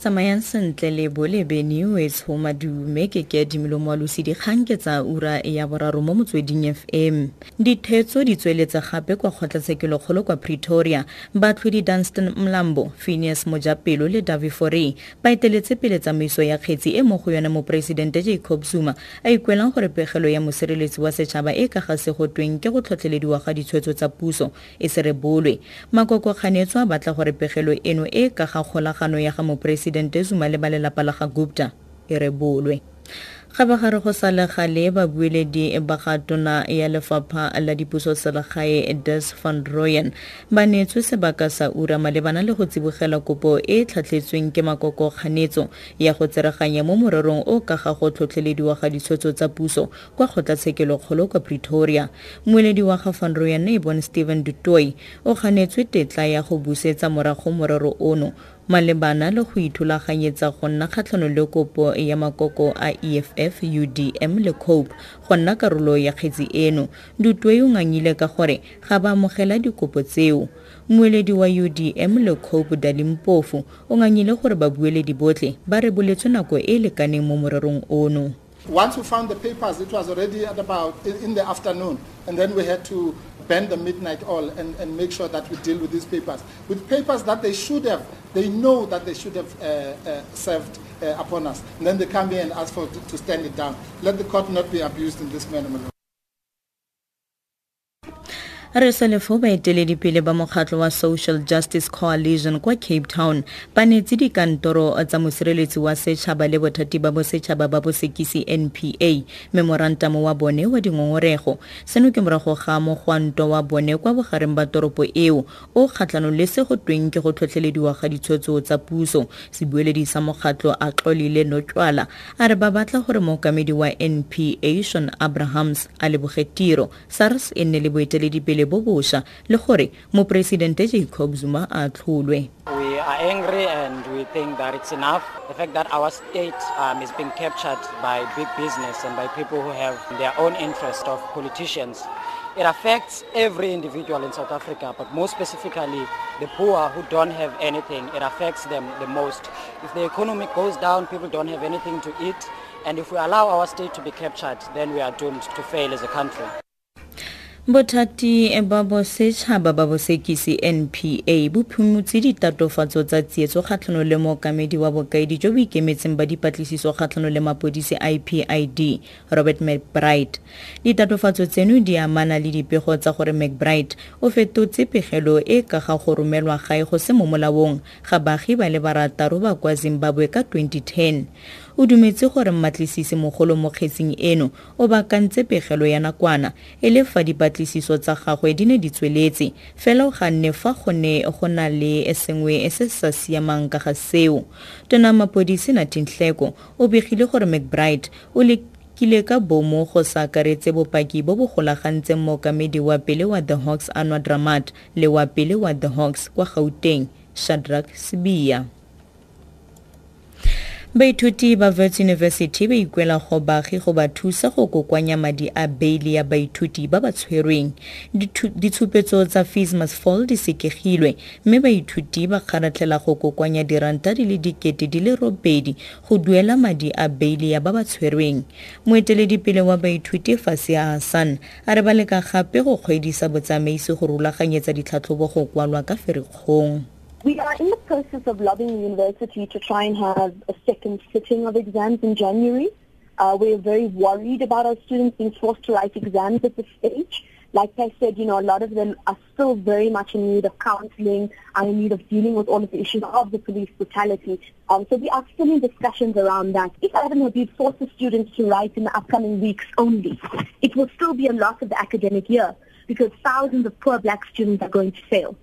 tsamayang sentle le bolebe news ho madume ke ke moalosi dikgang ke tsa ura ya boraro mo motsweding fm dithetso di tsweletse gape kwa kgotlatshekelokgolo kwa pretoria. Batlhodi dunstan mlambo phineas mojapelo le davi fore ba eteletse pele tsamaiso ya kgetsi e mo go yone moporesidente jacob zuma a ikwelang gore pegelo ya mosireletsi wa setšhaba e ka ga segotweng ke go tlhotlhelediwa ga ditshwetso tsa puso e se rebolwe makoko kganetso a batla gore pegelo eno e ka ga kgolagano ya ga moporesidente moporesidente zuma le ba lelapa la ga gupta e rebolwe ga ba gare go sa le gale babueledi ba ga tona ya lefapha la dipuso selegae des van royen ba neetswe sebaka sa ura malebana le go tsibogela kopo e e tlhatlhetsweng ke makoko kganetso ya go tsereganya mo morerong o ka ga go tlhotlhelediwa ga ditshwetso tsa puso kwa kgotlatshekelo-kgolo kwa pretoria. Moeledi wa ga van royen e bon stephen dutoy o kganetswe tetla ya go busetsa morago morero ono malebana le go ithulaganyetsa go nna kgatlhanong le kopo ya makoko a eff udm le cope go nna karolo ya kgetsi eno. Dutwe o ngangile ka gore ga ba amogela dikopo tseo. Mmueledi wa udm le cope dalimpofu o ngangile gore babueledi botlhe ba reboletswe nako e e lekaneng mo morerong ono. Once we found the papers, it was already at about in the afternoon, and then we had to bend the midnight oil and, and make sure that we deal with these papers. With papers that they should have, they know that they should have uh, uh, served uh, upon us. And then they come here and ask for to stand it down. Let the court not be abused in this manner. Re sa lefo baeteledipele ba mokgatlo wa social justice coalition kwa cape town. Ba netse dikantoro tsa mosireletsi wa setšhaba le bothati ba bosetšhaba ba bosekisi npa memorantamo wa bone wa dingongorego. Seno ke morago ga mogwanto wa bone kwa bogareng ba toropo eo o kgatlhanong le se go tweng ke go tlhotlhelediwa ga ditshwetso tsa puso. Sebueledi sa mokgatlo a tlolile notswala a re ba batla gore mookamedi wa npa shon abrahams a leboge tiro. Sars e nne le boeteledipele bosha le gore moporesidente jacob zuma a tlholwe We are angry and we think that it's enough. The fact that our state um, is being captured by big business and by people who have their own interest of politicians. It affects every individual in South Africa, but more specifically the poor who don't have anything. It affects them the most. If the economy goes down, people don't have anything to eat. And if we allow our state to be captured, then we are doomed to fail as a country. Bothati ba bosetšhaba ba bosekisi npa bo phumotse ditatofatso tsa tsietso kgatlhano le mookamedi wa bokaedi jo bo ikemetseng ba dipatlisiso kgatlhano le mapodisi ipid robert mcbride. Ditatofatso tseno di amana le dipego tsa gore mcbride o fetotse pegelo e ka ga go romelwa gae go se mo molaong ga baagi ba le barataro ba kwa zimbabwe ka 2010 o dumetse gore mmatlisisi mogolo mo kgetseng eno o bakantse pegelo ya nakwana e le fa dipatlisiso tsa gagwe di ne di tsweletse fela o ganne fa go ne go na le sengwe se sa siamang ka ga seo. Tona mapodisi natinhleko o begile gore mcbride o le kile ka bomo go sa akaretse bopaki bo bo golagantseng mookamedi wa pele wa the hawks anwa dramat le wa pele wa the hawks kwa gauteng shadrack sibiya baithuti ba wits university ba ikwela go baagi go ba thusa go kokoanya madi a beile ya baithuti ba ba tshwerweng. Ditshupetso tsa fees must fall di sekegilwe mme baithuti ba kgaratlhela go kokoanya diranta di le dikete di le robedi go duela madi a beile ya ba ba tshwerweng. Moeteledipele wa baithuti fasia hassan a re ba leka gape go kgwedisa botsamaisi go rulaganyetsa ditlhatlhobo go kwalwa ka ferikgong We are in the process of lobbying the university to try and have a second sitting of exams in January. Uh, we're very worried about our students being forced to write exams at this stage. Like I said, you know, a lot of them are still very much in need of counseling and in need of dealing with all of the issues of the police brutality. Um, so we are still in discussions around that. If Adam Habib forces students to write in the upcoming weeks only, it will still be a loss of the academic year because thousands of poor black students are going to fail.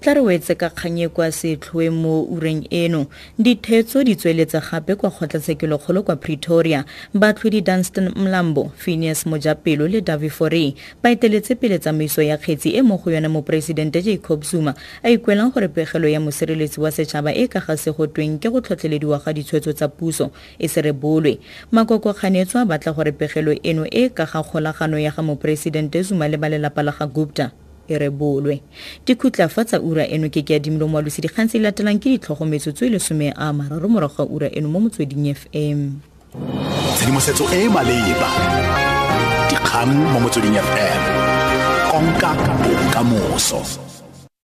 Tla re wetse ka kganye kwa setlhoe mo ureng eno. Dithetso di tsweletsa gape kwa kgotlatshekelokgolo kwa pretoria. Batlhodi dunstan mlambo phineas mojapelo le davi fore ba eteletse pele tsamaiso ya kgetsi e mo go yone moporesidente jacob zuma a ikwelang gore pegelo ya mosireletsi wa setšhaba e ka ga se go tweng ke go tlhotlhelediwa ga ditshwetso tsa puso e se rebolwe makoko kganetso a batla gore pegelo eno e ka ga kgolagano ya ga moporesidente zuma le ba lelapa la ga gupta e rebolwe dikhutlafa tsa ura eno ke ke adimilo moalosi dikgang tse latelang ke ditlhogometso e lesome a mararo morago ga ura eno mo motsweding fm tshedimosetso e e maleba. Dikgang mo motsweding fm konka bokamoso